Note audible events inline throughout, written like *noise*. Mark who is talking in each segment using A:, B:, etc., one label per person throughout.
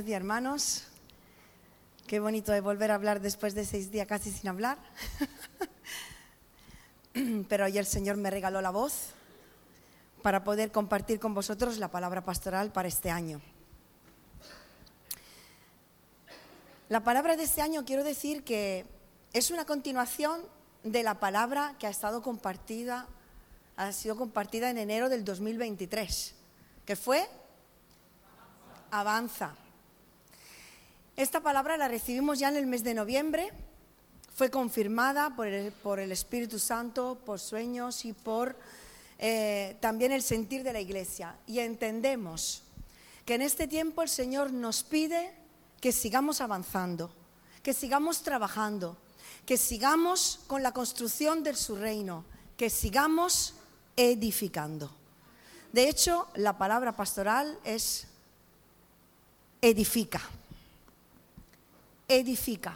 A: Buenos días, hermanos. Qué bonito es volver a hablar después de seis días casi sin hablar. *laughs* Pero hoy el Señor me regaló la voz para poder compartir con vosotros la palabra pastoral para este año. La palabra de este año quiero decir que es una continuación de la palabra que ha estado compartida, ha sido compartida en enero del 2023, que fue avanza. Esta palabra la recibimos ya en el mes de noviembre, fue confirmada por el, Espíritu Santo, por sueños y por eh, también el sentir de la iglesia. Y entendemos que en este tiempo el Señor nos pide que sigamos avanzando, que sigamos trabajando, que sigamos con la construcción de su reino, que sigamos edificando. De hecho, la palabra pastoral es edifica. Edifica.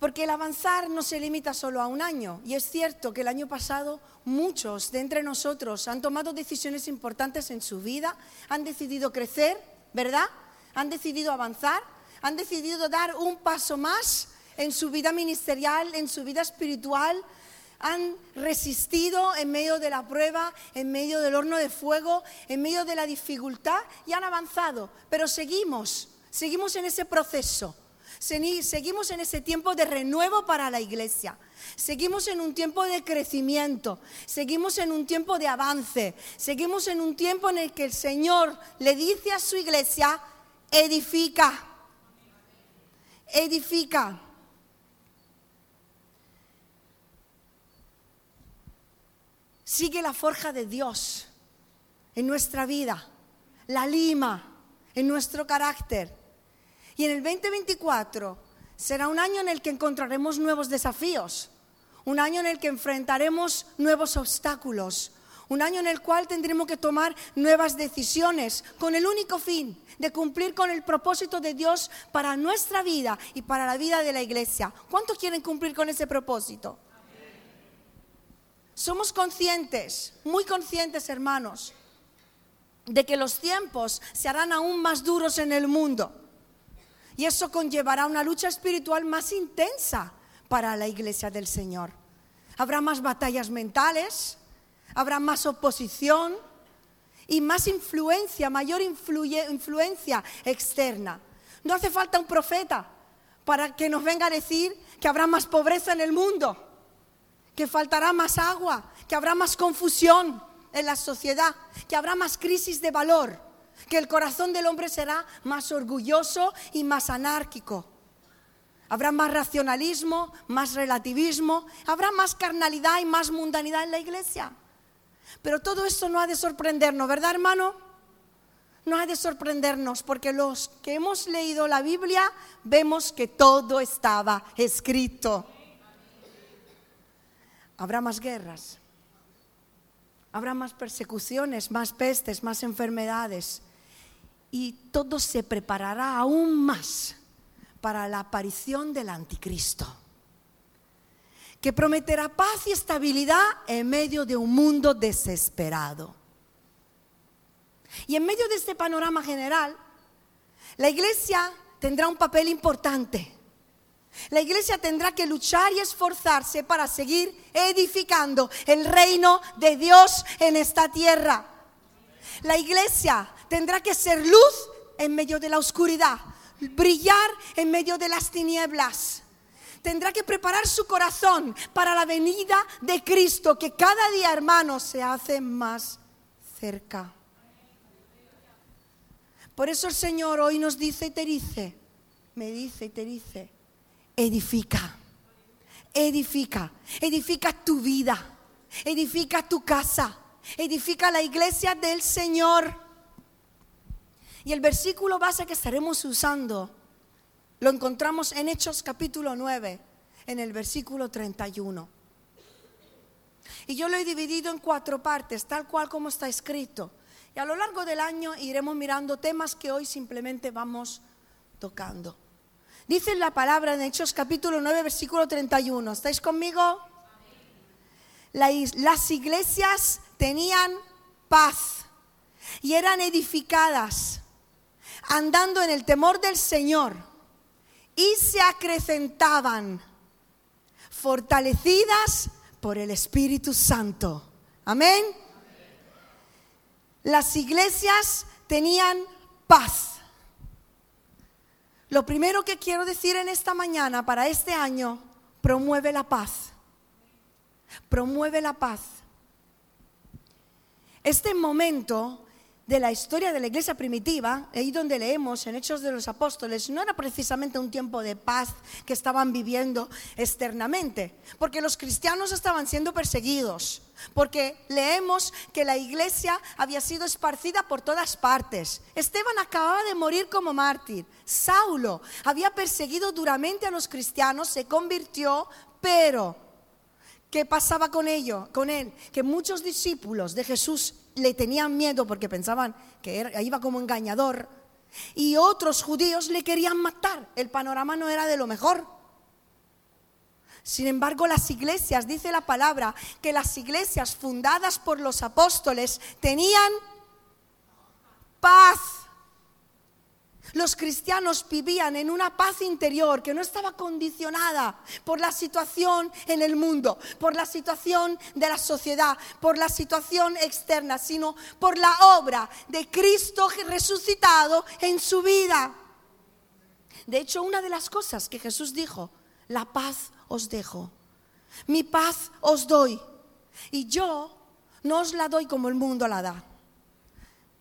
A: Porque el avanzar no se limita solo a un año. Y es cierto que el año pasado muchos de entre nosotros han tomado decisiones importantes en su vida, han decidido crecer, ¿verdad? Han decidido avanzar, han decidido dar un paso más en su vida ministerial, en su vida espiritual, han resistido en medio de la prueba, en medio del horno de fuego, en medio de la dificultad y han avanzado. Pero seguimos, seguimos en ese proceso. Seguimos en ese tiempo de renuevo para la iglesia. Seguimos en un tiempo de crecimiento. Seguimos en un tiempo de avance. Seguimos en un tiempo en el que el Señor le dice a su iglesia, edifica. Edifica. Sigue la forja de Dios en nuestra vida, la lima en nuestro carácter. Y en el 2024 será un año en el que encontraremos nuevos desafíos, un año en el que enfrentaremos nuevos obstáculos, un año en el cual tendremos que tomar nuevas decisiones con el único fin de cumplir con el propósito de Dios para nuestra vida y para la vida de la iglesia. ¿Cuántos quieren cumplir con ese propósito? Somos conscientes, muy conscientes hermanos, de que los tiempos se harán aún más duros en el mundo. Y eso conllevará una lucha espiritual más intensa para la iglesia del Señor. Habrá más batallas mentales, habrá más oposición y más influencia, mayor influencia externa. No hace falta un profeta para que nos venga a decir que habrá más pobreza en el mundo que faltará más agua, que habrá más confusión en la sociedad, que habrá más crisis de valor, que el corazón del hombre será más orgulloso y más anárquico. Habrá más racionalismo, más relativismo, habrá más carnalidad y más mundanidad en la iglesia. Pero todo esto no ha de sorprendernos, ¿verdad, hermano? No ha de sorprendernos, porque los que hemos leído la Biblia vemos que todo estaba escrito. Habrá más guerras, habrá más persecuciones, más pestes, más enfermedades. Y todo se preparará aún más para la aparición del anticristo, que prometerá paz y estabilidad en medio de un mundo desesperado. Y en medio de este panorama general, la iglesia tendrá un papel importante la iglesia tendrá que luchar y esforzarse para seguir edificando el reino de Dios en esta tierra. La iglesia tendrá que ser luz en medio de la oscuridad, brillar en medio de las tinieblas. Tendrá que preparar su corazón para la venida de Cristo, que cada día, hermanos, se hace más cerca. Por eso el Señor hoy nos dice y te dice, me dice y te dice, edifica, edifica, edifica tu vida, edifica tu casa, edifica la iglesia del Señor. Y el versículo base que estaremos usando lo encontramos en Hechos capítulo 9, en el versículo 31. Y yo lo he dividido en cuatro partes, tal cual como está escrito. Y a lo largo del año iremos mirando temas que hoy simplemente vamos tocando. Dice la palabra en Hechos capítulo 9, versículo 31. ¿Estáis conmigo? Las iglesias tenían paz. y eran edificadas andando en el temor del Señor y se acrecentaban, fortalecidas por el Espíritu Santo. Amén. Las iglesias tenían paz. Lo primero que quiero decir en esta mañana para este año, promueve la paz. Promueve la paz. Este momento de la historia de la iglesia primitiva, ahí donde leemos en Hechos de los Apóstoles, no era precisamente un tiempo de paz que estaban viviendo externamente, porque los cristianos estaban siendo perseguidos, porque leemos que la iglesia había sido esparcida por todas partes. Esteban acababa de morir como mártir. Saulo había perseguido duramente a los cristianos, se convirtió, pero ¿qué pasaba con ello? Con él, que muchos discípulos de Jesús le tenían miedo porque pensaban que iba como engañador. Y otros judíos le querían matar. El panorama no era de lo mejor. Sin embargo, las iglesias, dice la palabra, que las iglesias fundadas por los apóstoles tenían paz los cristianos vivían en una paz interior que no estaba condicionada por la situación en el mundo, por la situación de la sociedad, por la situación externa, sino por la obra de Cristo resucitado en su vida. De hecho, una de las cosas que Jesús dijo, la paz os dejo, mi paz os doy, y yo no os la doy como el mundo la da.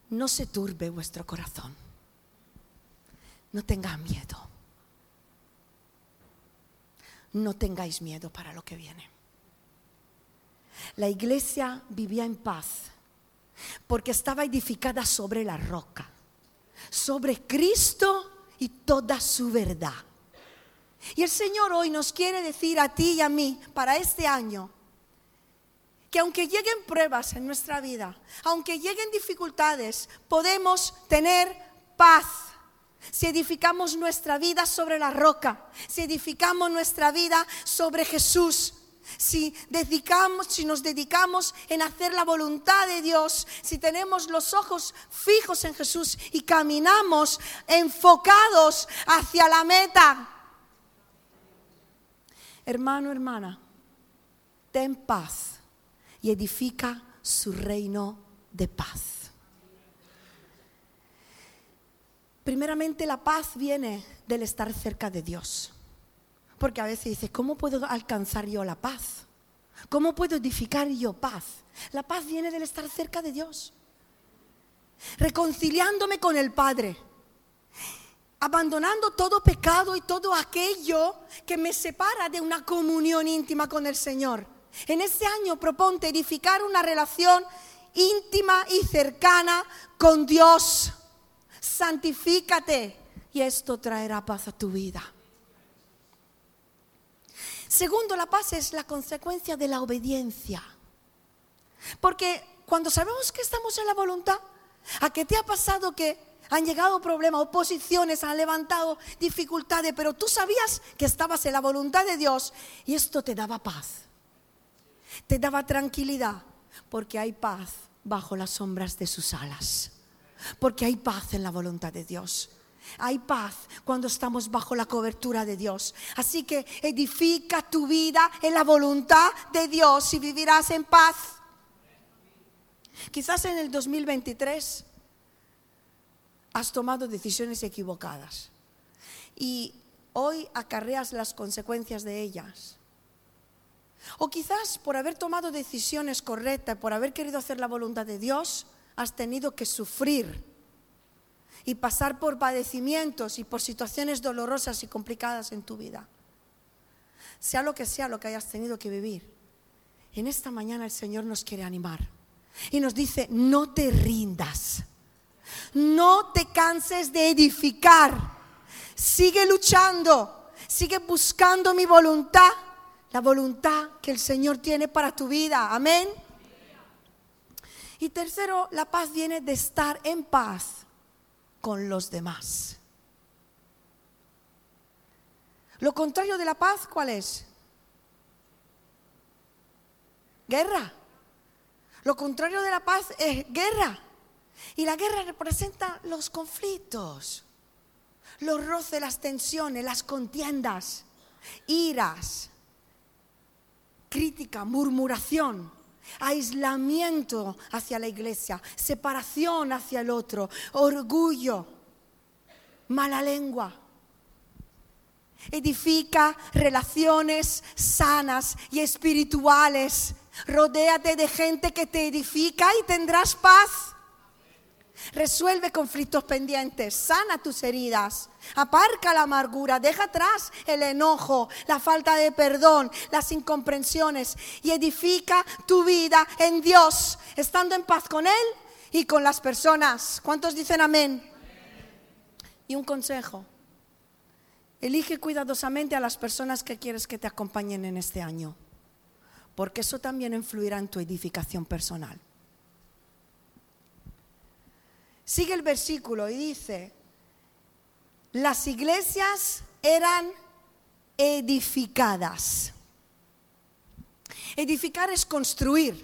A: No se turbe vuestro corazón no tengan miedo. No tengáis miedo para lo que viene. La iglesia vivía en paz porque estaba edificada sobre la roca, sobre Cristo y toda su verdad. Y el Señor hoy nos quiere decir a ti y a mí para este año que aunque lleguen pruebas en nuestra vida, aunque lleguen dificultades, podemos tener paz si edificamos nuestra vida sobre la roca, si edificamos nuestra vida sobre Jesús, si dedicamos, si nos dedicamos en hacer la voluntad de Dios, si tenemos los ojos fijos en Jesús y caminamos enfocados hacia la meta. Hermano, hermana, ten paz y edifica su reino de paz. Primeramente la paz viene del estar cerca de Dios. Porque a veces dices, ¿cómo puedo alcanzar yo la paz? ¿Cómo puedo edificar yo paz? La paz viene del estar cerca de Dios. Reconciliándome con el Padre. Abandonando todo pecado y todo aquello que me separa de una comunión íntima con el Señor. En este año proponte edificar una relación íntima y cercana con Dios santifícate y esto traerá paz a tu vida. Segundo, la paz es la consecuencia de la obediencia. Porque cuando sabemos que estamos en la voluntad, ¿a qué te ha pasado que han llegado problemas, oposiciones, han levantado dificultades, pero tú sabías que estabas en la voluntad de Dios y esto te daba paz, te daba tranquilidad, porque hay paz bajo las sombras de sus alas porque hay paz en la voluntad de Dios. Hay paz cuando estamos bajo la cobertura de Dios. Así que edifica tu vida en la voluntad de Dios y vivirás en paz. Quizás en el 2023 has tomado decisiones equivocadas y hoy acarreas las consecuencias de ellas. O quizás por haber tomado decisiones correctas, por haber querido hacer la voluntad de Dios, has tenido que sufrir y pasar por padecimientos y por situaciones dolorosas y complicadas en tu vida. Sea lo que sea lo que hayas tenido que vivir. En esta mañana el Señor nos quiere animar y nos dice, no te rindas, no te canses de edificar, sigue luchando, sigue buscando mi voluntad, la voluntad que el Señor tiene para tu vida. Amén. Y tercero, la paz viene de estar en paz con los demás. Lo contrario de la paz, ¿cuál es? Guerra. Lo contrario de la paz es guerra. Y la guerra representa los conflictos, los roces, las tensiones, las contiendas, iras, crítica, murmuración, aislamiento hacia la iglesia, separación hacia el otro, orgullo, mala lengua. Edifica relaciones sanas y espirituales. Rodéate de gente que te edifica y tendrás paz. Resuelve conflictos pendientes, sana tus heridas, aparca la amargura, deja atrás el enojo, la falta de perdón, las incomprensiones y edifica tu vida en Dios, estando en paz con Él y con las personas. ¿Cuántos dicen amén? Y un consejo, elige cuidadosamente a las personas que quieres que te acompañen en este año, porque eso también influirá en tu edificación personal. Sigue el versículo y dice, las iglesias eran edificadas. Edificar es construir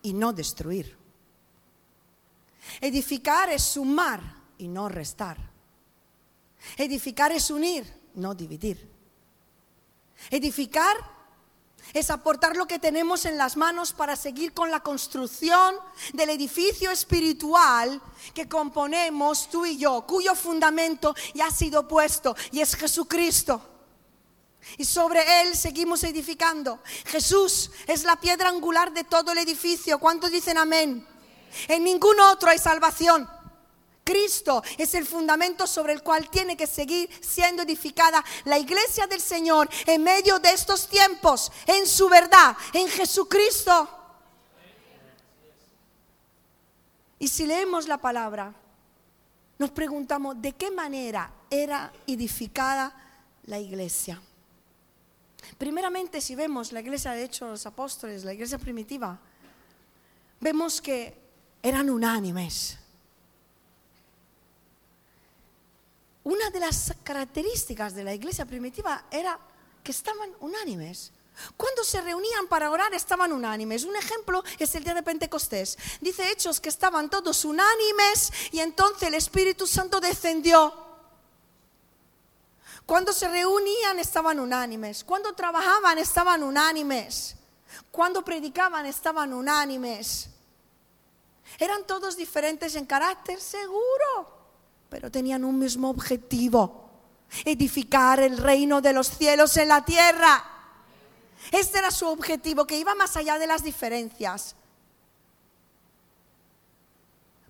A: y no destruir. Edificar es sumar y no restar. Edificar es unir, no dividir. Edificar es aportar lo que tenemos en las manos para seguir con la construcción del edificio espiritual que componemos tú y yo, cuyo fundamento ya ha sido puesto y es Jesucristo. Y sobre él seguimos edificando. Jesús es la piedra angular de todo el edificio. ¿Cuántos dicen amén? En ningún otro hay salvación. Cristo es el fundamento sobre el cual tiene que seguir siendo edificada la iglesia del Señor en medio de estos tiempos, en su verdad, en Jesucristo. Y si leemos la palabra, nos preguntamos de qué manera era edificada la iglesia. Primeramente, si vemos la iglesia de hecho los apóstoles, la iglesia primitiva, vemos que eran unánimes una de las características de la iglesia primitiva era que estaban unánimes. Cuando se reunían para orar estaban unánimes. Un ejemplo es el día de Pentecostés. Dice Hechos que estaban todos unánimes y entonces el Espíritu Santo descendió. Cuando se reunían estaban unánimes. Cuando trabajaban estaban unánimes. Cuando predicaban estaban unánimes. Eran todos diferentes en carácter, seguro pero tenían un mismo objetivo, edificar el reino de los cielos en la tierra. Este era su objetivo, que iba más allá de las diferencias.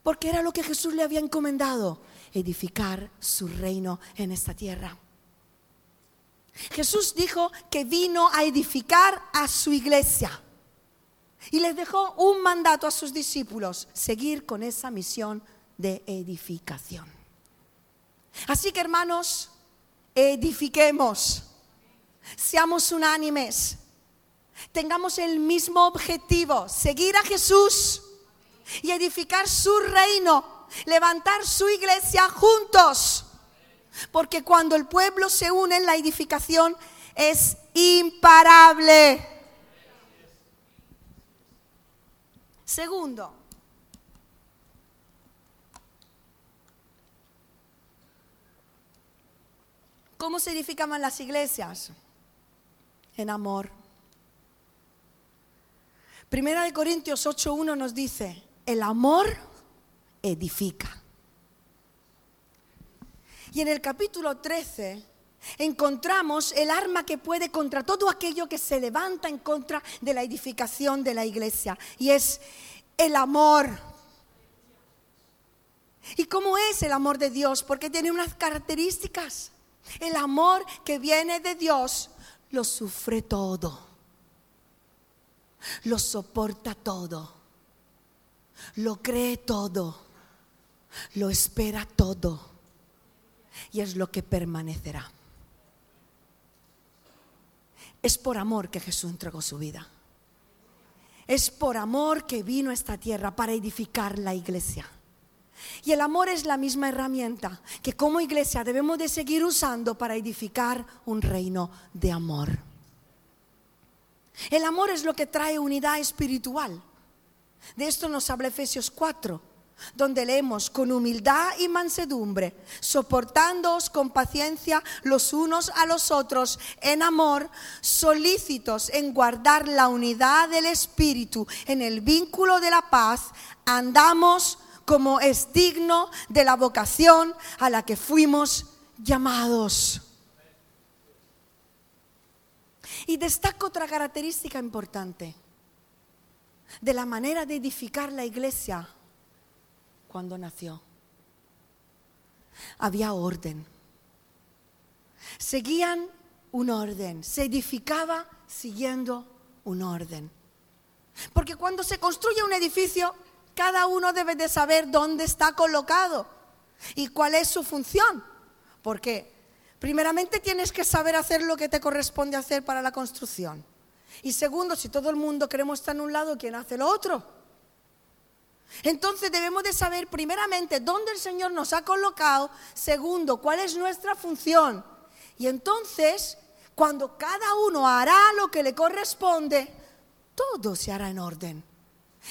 A: Porque era lo que Jesús le había encomendado, edificar su reino en esta tierra. Jesús dijo que vino a edificar a su iglesia y les dejó un mandato a sus discípulos, seguir con esa misión de edificación. Así que hermanos, edifiquemos, seamos unánimes, tengamos el mismo objetivo, seguir a Jesús y edificar su reino, levantar su iglesia juntos. Porque cuando el pueblo se une en la edificación es imparable. Segundo, ¿Cómo se edificaban las iglesias? En amor. Primera de Corintios 8.1 nos dice, el amor edifica. Y en el capítulo 13 encontramos el arma que puede contra todo aquello que se levanta en contra de la edificación de la iglesia. Y es el amor. ¿Y cómo es el amor de Dios? Porque tiene unas características. El amor que viene de Dios lo sufre todo, lo soporta todo, lo cree todo, lo espera todo y es lo que permanecerá. Es por amor que Jesús entregó su vida. Es por amor que vino a esta tierra para edificar la iglesia. Y el amor es la misma herramienta que como iglesia debemos de seguir usando para edificar un reino de amor. El amor es lo que trae unidad espiritual. De esto nos habla Efesios 4, donde leemos con humildad y mansedumbre, soportándoos con paciencia los unos a los otros en amor, solícitos en guardar la unidad del Espíritu en el vínculo de la paz, andamos como es digno de la vocación a la que fuimos llamados. Y destaco otra característica importante de la manera de edificar la iglesia cuando nació. Había orden. Seguían un orden, se edificaba siguiendo un orden. Porque cuando se construye un edificio, cada uno debe de saber dónde está colocado y cuál es su función. Porque primeramente tienes que saber hacer lo que te corresponde hacer para la construcción. Y segundo, si todo el mundo queremos estar en un lado, ¿quién hace lo otro? Entonces debemos de saber primeramente dónde el Señor nos ha colocado, segundo, cuál es nuestra función. Y entonces, cuando cada uno hará lo que le corresponde, todo se hará en orden.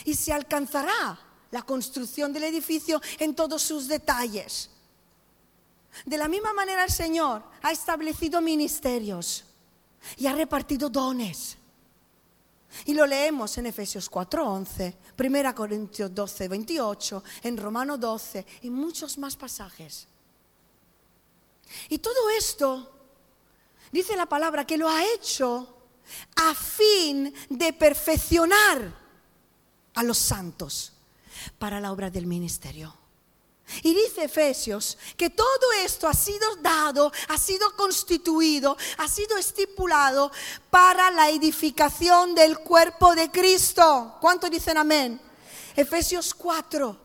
A: Y se alcanzará la construcción del edificio en todos sus detalles. De la misma manera el Señor ha establecido ministerios y ha repartido dones. Y lo leemos en Efesios 4:11, 1 Corintios 12, 28, en Romano 12 y muchos más pasajes. Y todo esto, dice la palabra, que lo ha hecho a fin de perfeccionar a los santos para la obra del ministerio. Y dice Efesios que todo esto ha sido dado, ha sido constituido, ha sido estipulado para la edificación del cuerpo de Cristo. ¿Cuánto dicen amén? Efesios 4.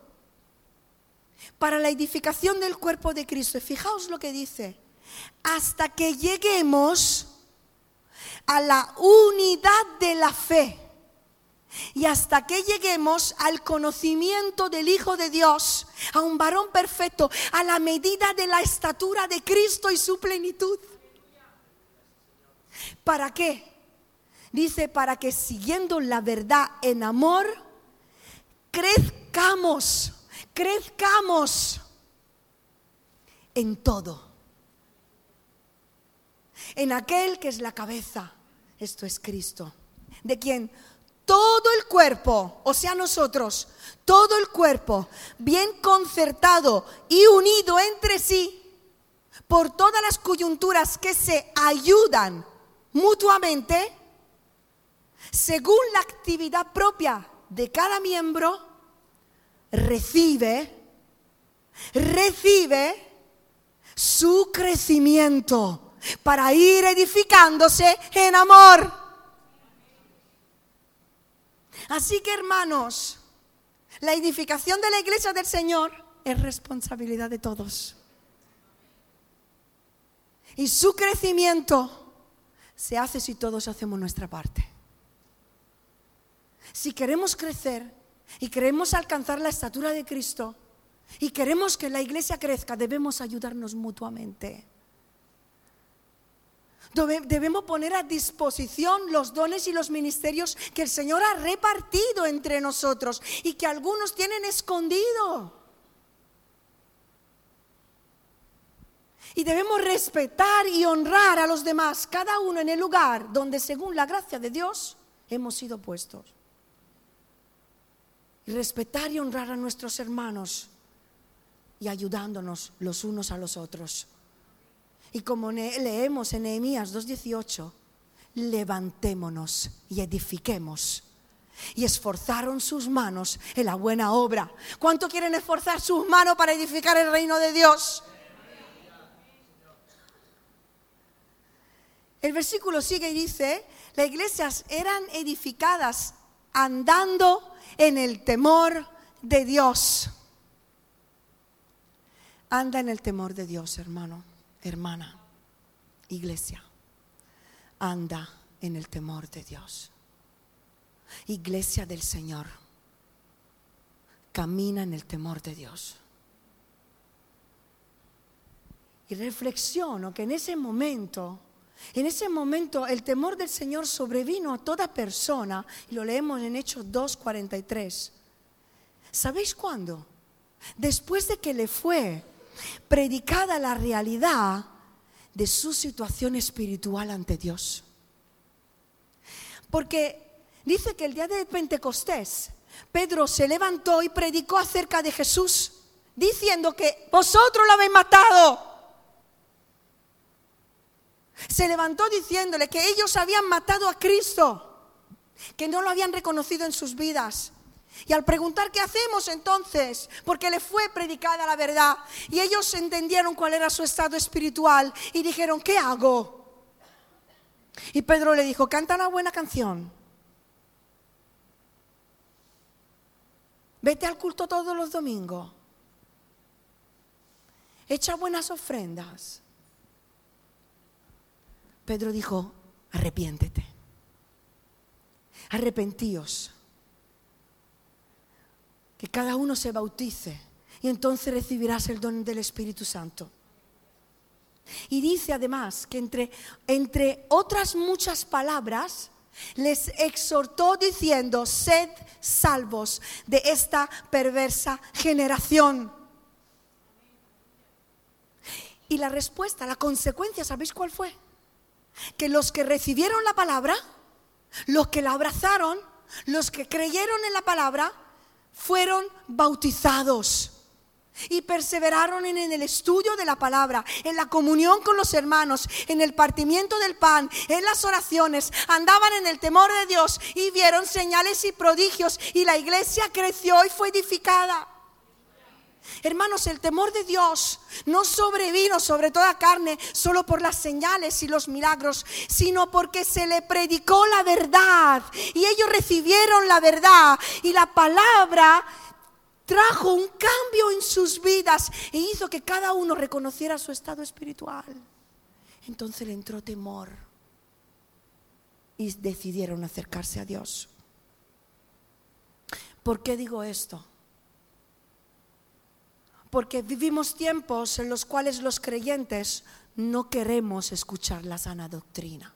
A: Para la edificación del cuerpo de Cristo. fijaos lo que dice. Hasta que lleguemos a la unidad de la fe y hasta que lleguemos al conocimiento del Hijo de Dios, a un varón perfecto, a la medida de la estatura de Cristo y su plenitud. ¿Para qué? Dice, para que siguiendo la verdad en amor, crezcamos, crezcamos en todo. En aquel que es la cabeza, esto es Cristo, de quien todo el cuerpo, o sea nosotros, todo el cuerpo, bien concertado y unido entre sí, por todas las coyunturas que se ayudan mutuamente, según la actividad propia de cada miembro, recibe, recibe su crecimiento para ir edificándose en amor. Así que hermanos, la edificación de la iglesia del Señor es responsabilidad de todos. Y su crecimiento se hace si todos hacemos nuestra parte. Si queremos crecer y queremos alcanzar la estatura de Cristo y queremos que la iglesia crezca, debemos ayudarnos mutuamente. Debemos poner a disposición los dones y los ministerios que el Señor ha repartido entre nosotros y que algunos tienen escondido. Y debemos respetar y honrar a los demás, cada uno en el lugar donde según la gracia de Dios hemos sido puestos. Y respetar y honrar a nuestros hermanos y ayudándonos los unos a los otros. Y como leemos en Nehemías 2.18, levantémonos y edifiquemos. Y esforzaron sus manos en la buena obra. ¿Cuánto quieren esforzar sus manos para edificar el reino de Dios? El versículo sigue y dice, las iglesias eran edificadas andando en el temor de Dios. Anda en el temor de Dios, hermano hermana, iglesia, anda en el temor de Dios. Iglesia del Señor, camina en el temor de Dios. Y reflexiono que en ese momento, en ese momento el temor del Señor sobrevino a toda persona, y lo leemos en Hechos 2.43. ¿Sabéis cuándo? después de que le fue predicada la realidad de su situación espiritual ante Dios. Porque dice que el día de Pentecostés, Pedro se levantó y predicó acerca de Jesús, diciendo que vosotros lo habéis matado. Se levantó diciéndole que ellos habían matado a Cristo, que no lo habían reconocido en sus vidas. Y al preguntar qué hacemos entonces, porque le fue predicada la verdad, y ellos entendieron cuál era su estado espiritual y dijeron, ¿qué hago? Y Pedro le dijo, canta una buena canción. Vete al culto todos los domingos. Echa buenas ofrendas. Pedro dijo, arrepiéntete. Arrepentíos. Que cada uno se bautice y entonces recibirás el don del Espíritu Santo. Y dice además que entre, entre otras muchas palabras, les exhortó diciendo, sed salvos de esta perversa generación. Y la respuesta, la consecuencia, ¿sabéis cuál fue? Que los que recibieron la palabra, los que la abrazaron, los que creyeron en la palabra, fueron bautizados y perseveraron en el estudio de la palabra, en la comunión con los hermanos, en el partimiento del pan, en las oraciones, andaban en el temor de Dios y vieron señales y prodigios y la iglesia creció y fue edificada. Hermanos, el temor de Dios no sobrevino sobre toda carne solo por las señales y los milagros, sino porque se le predicó la verdad y ellos recibieron la verdad y la palabra trajo un cambio en sus vidas e hizo que cada uno reconociera su estado espiritual. Entonces le entró temor y decidieron acercarse a Dios. ¿Por qué digo esto? Porque vivimos tiempos en los cuales los creyentes no queremos escuchar la sana doctrina.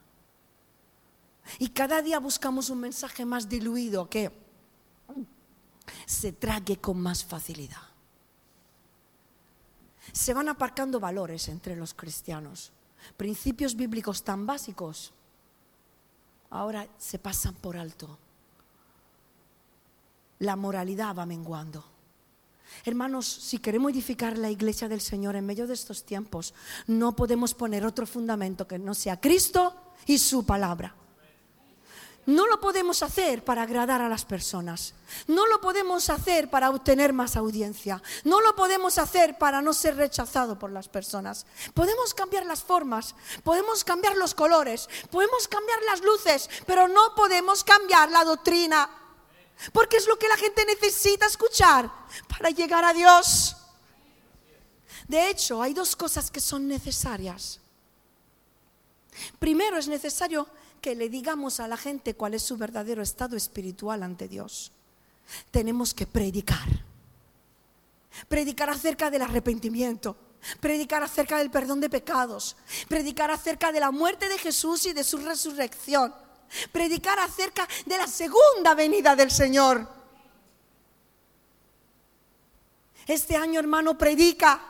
A: Y cada día buscamos un mensaje más diluido que se trague con más facilidad. Se van aparcando valores entre los cristianos, principios bíblicos tan básicos, ahora se pasan por alto. La moralidad va menguando. Hermanos, si queremos edificar la iglesia del Señor en medio de estos tiempos, no podemos poner otro fundamento que no sea Cristo y su palabra. No lo podemos hacer para agradar a las personas. No lo podemos hacer para obtener más audiencia. No lo podemos hacer para no ser rechazado por las personas. Podemos cambiar las formas, podemos cambiar los colores, podemos cambiar las luces, pero no podemos cambiar la doctrina. Porque es lo que la gente necesita escuchar para llegar a Dios. De hecho, hay dos cosas que son necesarias. Primero es necesario que le digamos a la gente cuál es su verdadero estado espiritual ante Dios. Tenemos que predicar. Predicar acerca del arrepentimiento. Predicar acerca del perdón de pecados. Predicar acerca de la muerte de Jesús y de su resurrección. Predicar acerca de la segunda venida del Señor. Este año, hermano, predica.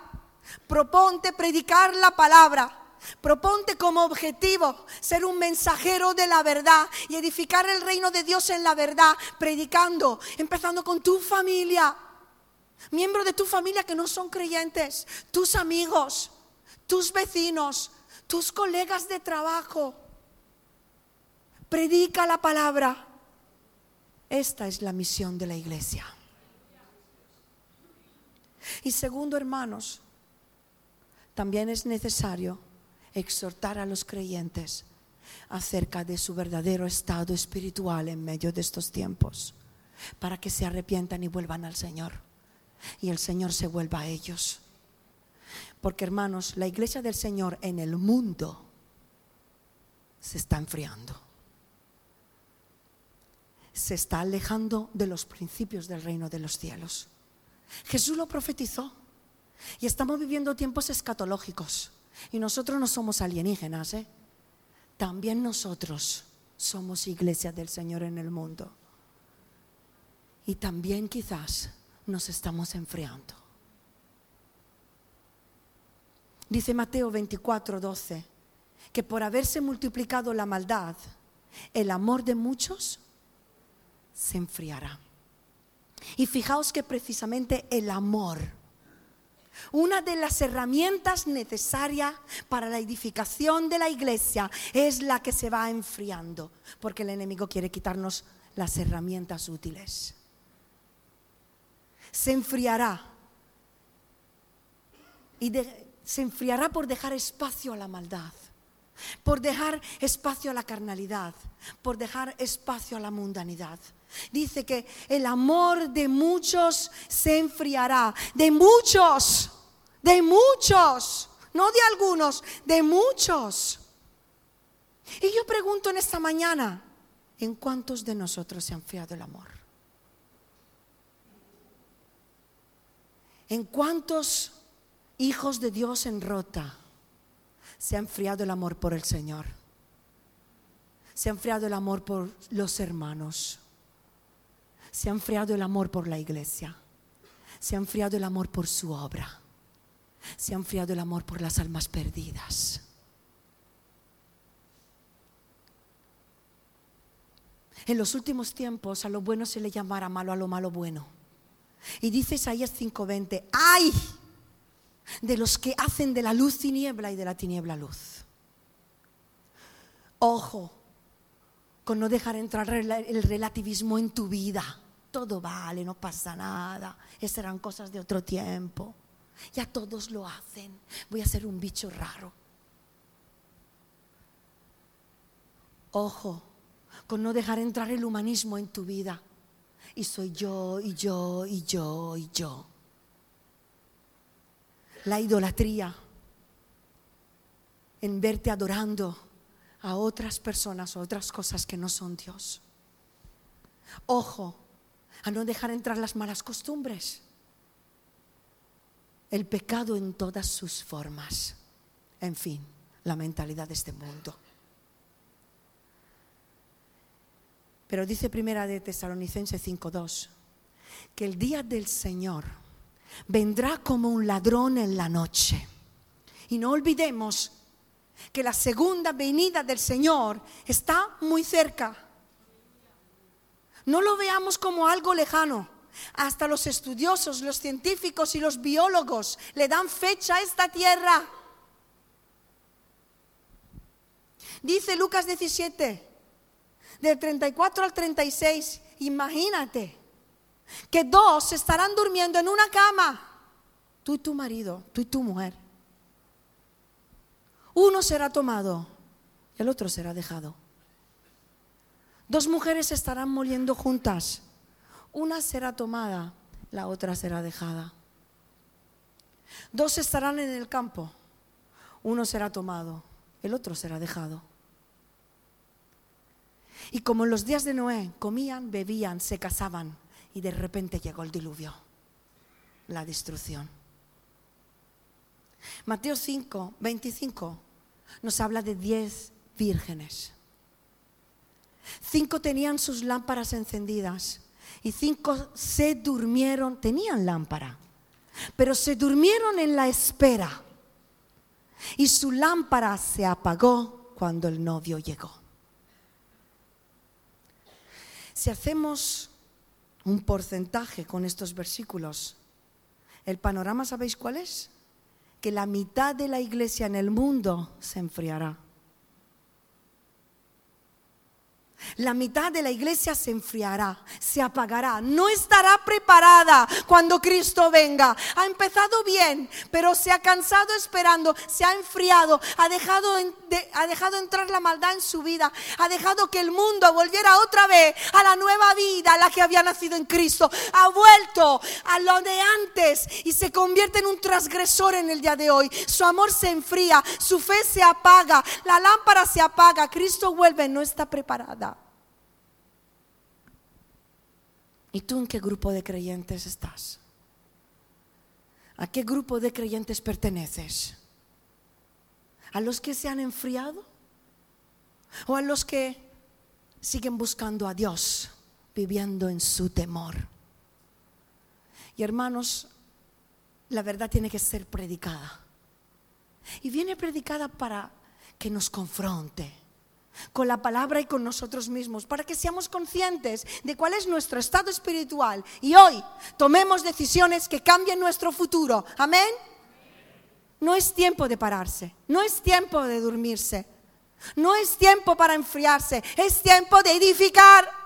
A: Proponte predicar la palabra. Proponte como objetivo ser un mensajero de la verdad y edificar el reino de Dios en la verdad, predicando, empezando con tu familia, miembros de tu familia que no son creyentes, tus amigos, tus vecinos, tus colegas de trabajo. Predica la palabra. Esta es la misión de la iglesia. Y segundo, hermanos, también es necesario exhortar a los creyentes acerca de su verdadero estado espiritual en medio de estos tiempos, para que se arrepientan y vuelvan al Señor, y el Señor se vuelva a ellos. Porque hermanos, la iglesia del Señor en el mundo se está enfriando se está alejando de los principios del reino de los cielos. Jesús lo profetizó y estamos viviendo tiempos escatológicos y nosotros no somos alienígenas, ¿eh? también nosotros somos iglesias del Señor en el mundo y también quizás nos estamos enfriando. Dice Mateo 24, 12, que por haberse multiplicado la maldad, el amor de muchos se enfriará. Y fijaos que precisamente el amor, una de las herramientas necesarias para la edificación de la iglesia, es la que se va enfriando, porque el enemigo quiere quitarnos las herramientas útiles. Se enfriará. Y se enfriará por dejar espacio a la maldad, por dejar espacio a la carnalidad, por dejar espacio a la mundanidad. Dice que el amor de muchos se enfriará, de muchos, de muchos, no de algunos, de muchos. Y yo pregunto en esta mañana, ¿en cuántos de nosotros se ha enfriado el amor? ¿En cuántos hijos de Dios en rota se ha enfriado el amor por el Señor? Se ha enfriado el amor por los hermanos se ha enfriado el amor por la iglesia, se ha enfriado el amor por su obra, se ha enfriado el amor por las almas perdidas. En los últimos tiempos a lo bueno se le llamará malo, a lo malo bueno. Y dice Isaías 5:20, ¡ay! De los que hacen de la luz tiniebla y de la tiniebla luz. Ojo con no dejar entrar el relativismo en tu vida todo vale, no pasa nada, esas eran cosas de otro tiempo. Ya todos lo hacen, voy a ser un bicho raro. Ojo, con no dejar entrar el humanismo en tu vida. Y soy yo, y yo, y yo, y yo. La idolatría en verte adorando a otras personas o otras cosas que no son Dios. Ojo, a no dejar entrar las malas costumbres. El pecado en todas sus formas. En fin, la mentalidad de este mundo. Pero dice primera de Tesalonicenses 5:2 que el día del Señor vendrá como un ladrón en la noche. Y no olvidemos que la segunda venida del Señor está muy cerca. No lo veamos como algo lejano. Hasta los estudiosos, los científicos y los biólogos le dan fecha a esta tierra. Dice Lucas 17, del 34 al 36, imagínate que dos estarán durmiendo en una cama, tú y tu marido, tú y tu mujer. Uno será tomado y el otro será dejado. Dos mujeres estarán muriendo juntas. Una será tomada, la otra será dejada. Dos estarán en el campo. Uno será tomado, el otro será dejado. Y como en los días de Noé, comían, bebían, se casaban y de repente llegó el diluvio, la destrucción. Mateo 5, 25 nos habla de diez vírgenes. Cinco tenían sus lámparas encendidas y cinco se durmieron, tenían lámpara, pero se durmieron en la espera. Y su lámpara se apagó cuando el novio llegó. Si hacemos un porcentaje con estos versículos, el panorama, ¿sabéis cuál es? Que la mitad de la iglesia en el mundo se enfriará. La mitad de la iglesia se enfriará, se apagará, no estará preparada cuando Cristo venga. Ha empezado bien, pero se ha cansado esperando, se ha enfriado, ha dejado, ha dejado entrar la maldad en su vida, ha dejado que el mundo volviera otra vez a la nueva vida, a la que había nacido en Cristo. Ha vuelto a lo de antes y se convierte en un transgresor en el día de hoy. Su amor se enfría, su fe se apaga, la lámpara se apaga, Cristo vuelve, no está preparada. ¿Y tú en qué grupo de creyentes estás? ¿A qué grupo de creyentes perteneces? ¿A los que se han enfriado? ¿O a los que siguen buscando a Dios, viviendo en su temor? Y hermanos, la verdad tiene que ser predicada. Y viene predicada para que nos confronte con la palabra y con nosotros mismos, para que seamos conscientes de cuál es nuestro estado espiritual y hoy tomemos decisiones que cambien nuestro futuro. Amén. No es tiempo de pararse, no es tiempo de dormirse, no es tiempo para enfriarse, es tiempo de edificar,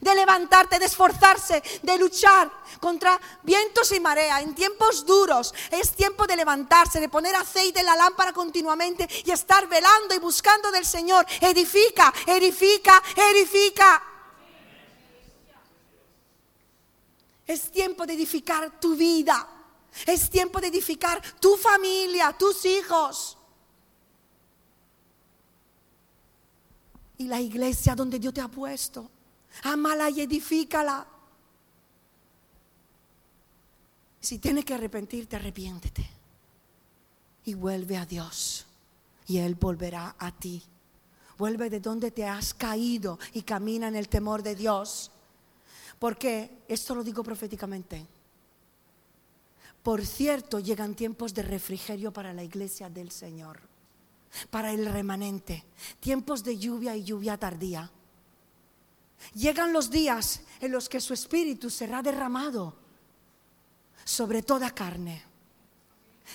A: de levantarte, de esforzarse, de luchar contra vientos y marea en tiempos duros. Es tiempo de levantarse, de poner aceite en la lámpara continuamente y estar velando y buscando del Señor. Edifica, edifica, edifica. Es tiempo de edificar tu vida. Es tiempo de edificar tu familia, tus hijos. Y la iglesia donde Dios te ha puesto. Ámala y edifícala. Si tienes que arrepentirte, arrepiéntete. Y vuelve a Dios. Y Él volverá a ti. Vuelve de donde te has caído y camina en el temor de Dios. Porque esto lo digo proféticamente por cierto, llegan tiempos de refrigerio para la iglesia del Señor, para el remanente, tiempos de lluvia y lluvia tardía. Llegan los días en los que su espíritu será derramado sobre toda carne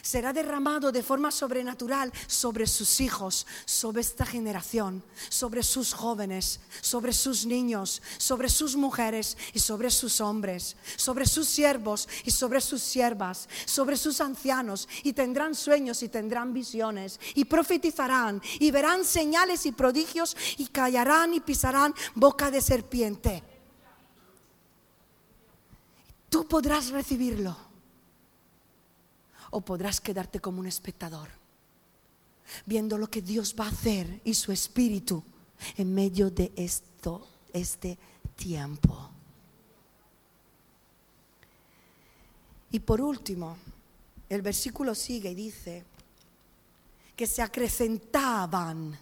A: será derramado de forma sobrenatural sobre sus hijos, sobre esta generación, sobre sus jóvenes, sobre sus niños, sobre sus mujeres y sobre sus hombres, sobre sus siervos y sobre sus siervas, sobre sus ancianos y tendrán sueños y tendrán visiones y profetizarán y verán señales y prodigios y callarán y pisarán boca de serpiente. Tú podrás recibirlo o podrás quedarte como un espectador, viendo lo que Dios va a hacer y su espíritu en medio de esto, este tiempo. Y por último, el versículo sigue y dice que se acrecentaban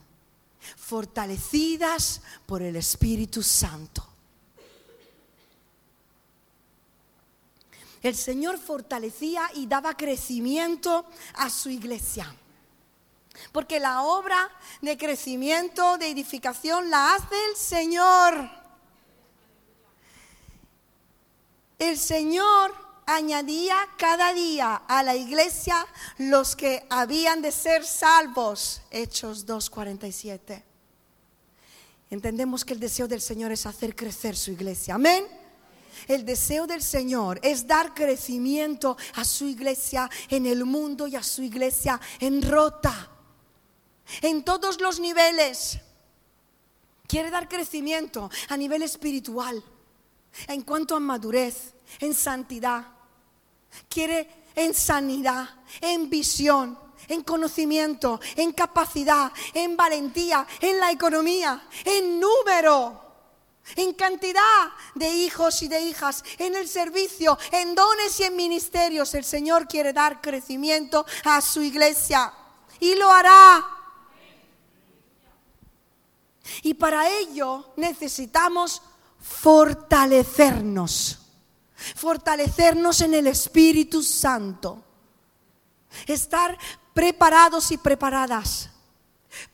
A: fortalecidas por el Espíritu Santo. El Señor fortalecía y daba crecimiento a su iglesia. Porque la obra de crecimiento, de edificación, la hace el Señor. El Señor añadía cada día a la iglesia los que habían de ser salvos. Hechos 2.47. Entendemos que el deseo del Señor es hacer crecer su iglesia. Amén. El deseo del Señor es dar crecimiento a su iglesia en el mundo y a su iglesia en rota, en todos los niveles. Quiere dar crecimiento a nivel espiritual, en cuanto a madurez, en santidad. Quiere en sanidad, en visión, en conocimiento, en capacidad, en valentía, en la economía, en número en cantidad de hijos y de hijas, en el servicio, en dones y en ministerios. El Señor quiere dar crecimiento a su iglesia y lo hará. Y para ello necesitamos fortalecernos, fortalecernos en el Espíritu Santo, estar preparados y preparadas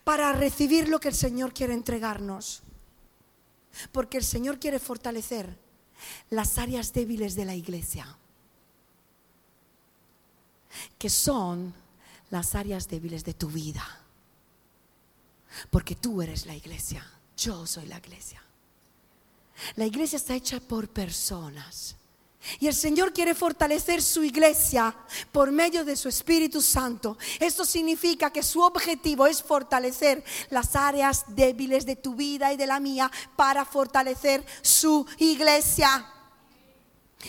A: para recibir lo que el Señor quiere entregarnos. Porque el Señor quiere fortalecer las áreas débiles de la iglesia, que son las áreas débiles de tu vida. Porque tú eres la iglesia, yo soy la iglesia. La iglesia está hecha por personas. Y el Señor quiere fortalecer su iglesia por medio de su Espíritu Santo. Esto significa que su objetivo es fortalecer las áreas débiles de tu vida y de la mía para fortalecer su iglesia.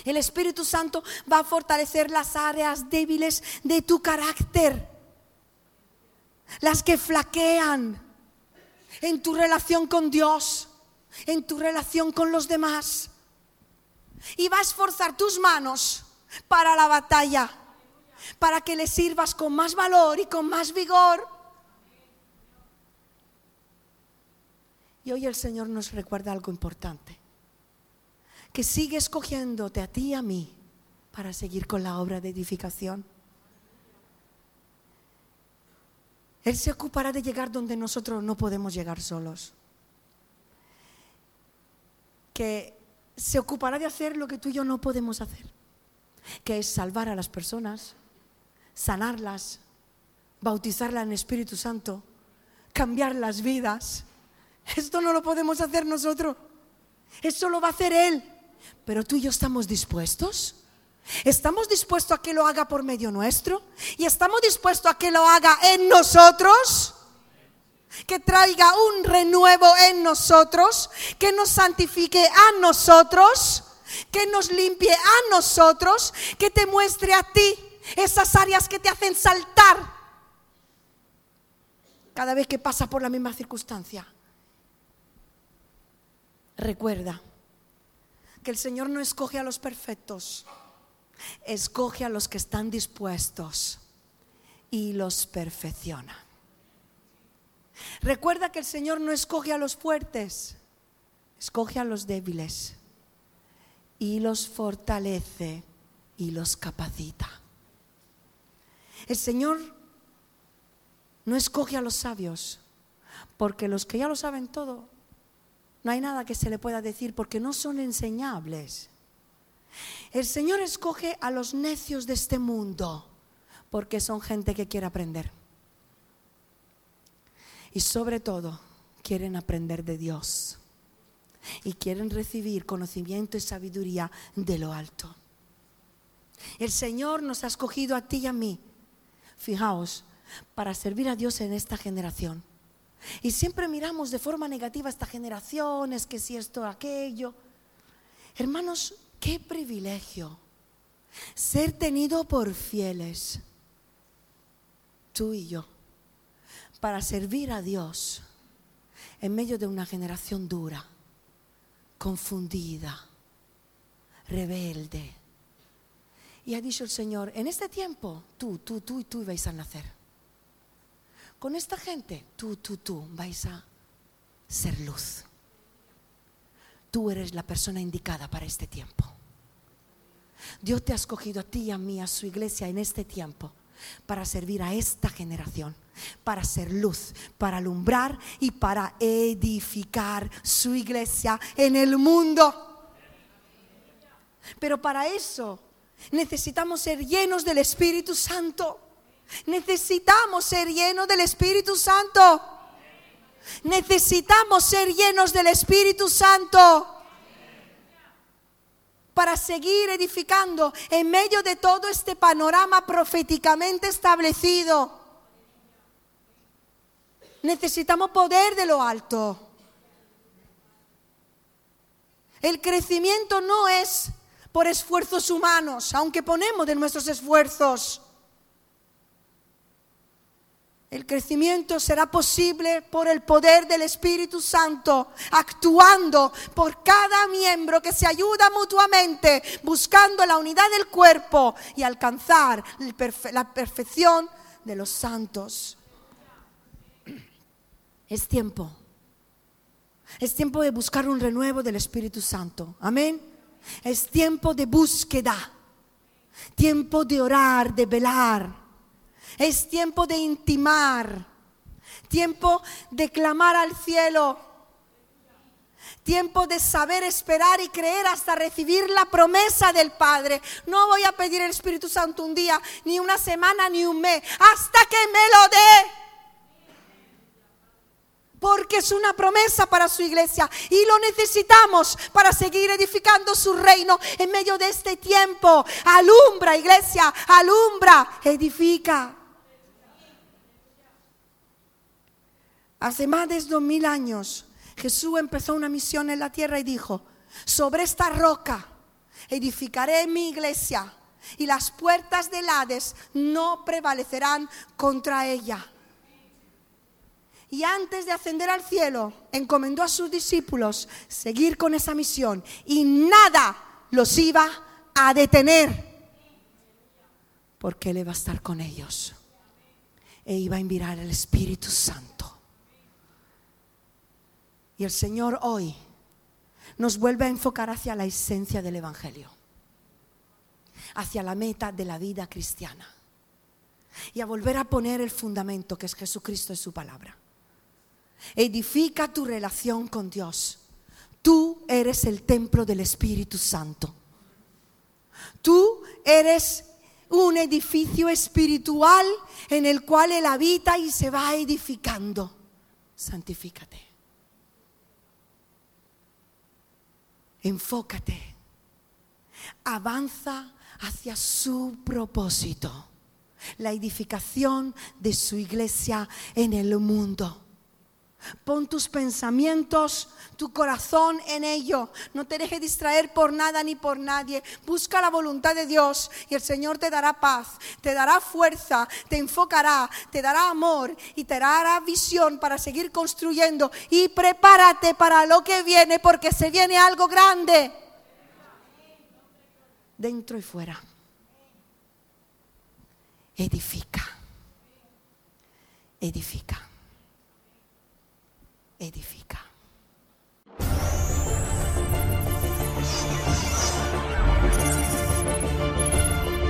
A: El Espíritu Santo va a fortalecer las áreas débiles de tu carácter, las que flaquean en tu relación con Dios, en tu relación con los demás y va a esforzar tus manos para la batalla, para que le sirvas con más valor y con más vigor. Y hoy el Señor nos recuerda algo importante, que sigue escogiéndote a ti y a mí para seguir con la obra de edificación. Él se ocupará de llegar donde nosotros no podemos llegar solos. Que se ocupará de hacer lo que tú y yo no podemos hacer, que es salvar a las personas, sanarlas, bautizarlas en Espíritu Santo, cambiar las vidas. Esto no lo podemos hacer nosotros. Eso lo va a hacer Él. Pero tú y yo estamos dispuestos. ¿Estamos dispuestos a que lo haga por medio nuestro? ¿Y estamos dispuestos a que lo haga en nosotros? Que traiga un renuevo en nosotros, que nos santifique a nosotros, que nos limpie a nosotros, que te muestre a ti esas áreas que te hacen saltar cada vez que pasa por la misma circunstancia. Recuerda que el Señor no escoge a los perfectos, escoge a los que están dispuestos y los perfecciona. Recuerda que el Señor no escoge a los fuertes, escoge a los débiles y los fortalece y los capacita. El Señor no escoge a los sabios, porque los que ya lo saben todo, no hay nada que se le pueda decir porque no son enseñables. El Señor escoge a los necios de este mundo porque son gente que quiere aprender. Y sobre todo quieren aprender de Dios. Y quieren recibir conocimiento y sabiduría de lo alto. El Señor nos ha escogido a ti y a mí. Fijaos, para servir a Dios en esta generación. Y siempre miramos de forma negativa esta generación, es que si esto, aquello. Hermanos, qué privilegio ser tenido por fieles, tú y yo, para servir a Dios en medio de una generación dura, confundida, rebelde. Y ha dicho el Señor, en este tiempo, tú, tú, tú y tú vais a nacer. Con esta gente, tú, tú, tú vais a ser luz. Tú eres la persona indicada para este tiempo. Dios te ha escogido a ti y a mí, a su iglesia en este tiempo, para servir a esta generación, para ser luz, para alumbrar y para edificar su iglesia en el mundo. Pero para eso necesitamos ser llenos del Espíritu Santo. Necesitamos ser llenos del Espíritu Santo. Necesitamos ser llenos del Espíritu Santo para seguir edificando en medio de todo este panorama proféticamente establecido. Necesitamos poder de lo alto. El crecimiento no es por esfuerzos humanos, aunque ponemos de nuestros esfuerzos. El crecimiento será posible por el poder del Espíritu Santo, actuando por cada miembro que se ayuda mutuamente, buscando la unidad del cuerpo y alcanzar la perfección de los santos. Es tiempo. Es tiempo de buscar un renuevo del Espíritu Santo. Amén. Es tiempo de búsqueda. Tiempo de orar, de velar es tiempo de intimar, tiempo de clamar al cielo, tiempo de saber esperar y creer hasta recibir la promesa del Padre. No voy a pedir el Espíritu Santo un día, ni una semana, ni un mes, hasta que me lo dé porque es una promesa para su iglesia y lo necesitamos para seguir edificando su reino en medio de este tiempo. Alumbra, iglesia, alumbra, edifica. Hace más de dos mil años Jesús empezó una misión en la tierra y dijo, sobre esta roca edificaré mi iglesia y las puertas del Hades no prevalecerán contra ella. Y antes de ascender al cielo, encomendó a sus discípulos seguir con esa misión y nada los iba a detener, porque Él iba a estar con ellos e iba a enviar el Espíritu Santo y el Señor hoy nos vuelve a enfocar hacia la esencia del Evangelio, hacia la meta de la vida cristiana. y a volver a poner el fundamento que es Jesucristo y su palabra. Edifica tu relación con Dios. Tú eres el templo del Espíritu Santo. Tú eres un edificio espiritual en el cual Él habita y se va edificando. Santifícate. Enfócate. Avanza hacia su propósito. La edificación de su iglesia en el mundo. Pon tus pensamientos, tu corazón en ello. No te dejes distraer por nada ni por nadie. Busca la voluntad de Dios y el Señor te dará paz, te dará fuerza, te enfocará, te dará amor y te dará visión para seguir construyendo. Y prepárate para lo que viene porque se viene algo grande. Dentro y fuera. Edifica. Edifica edifica.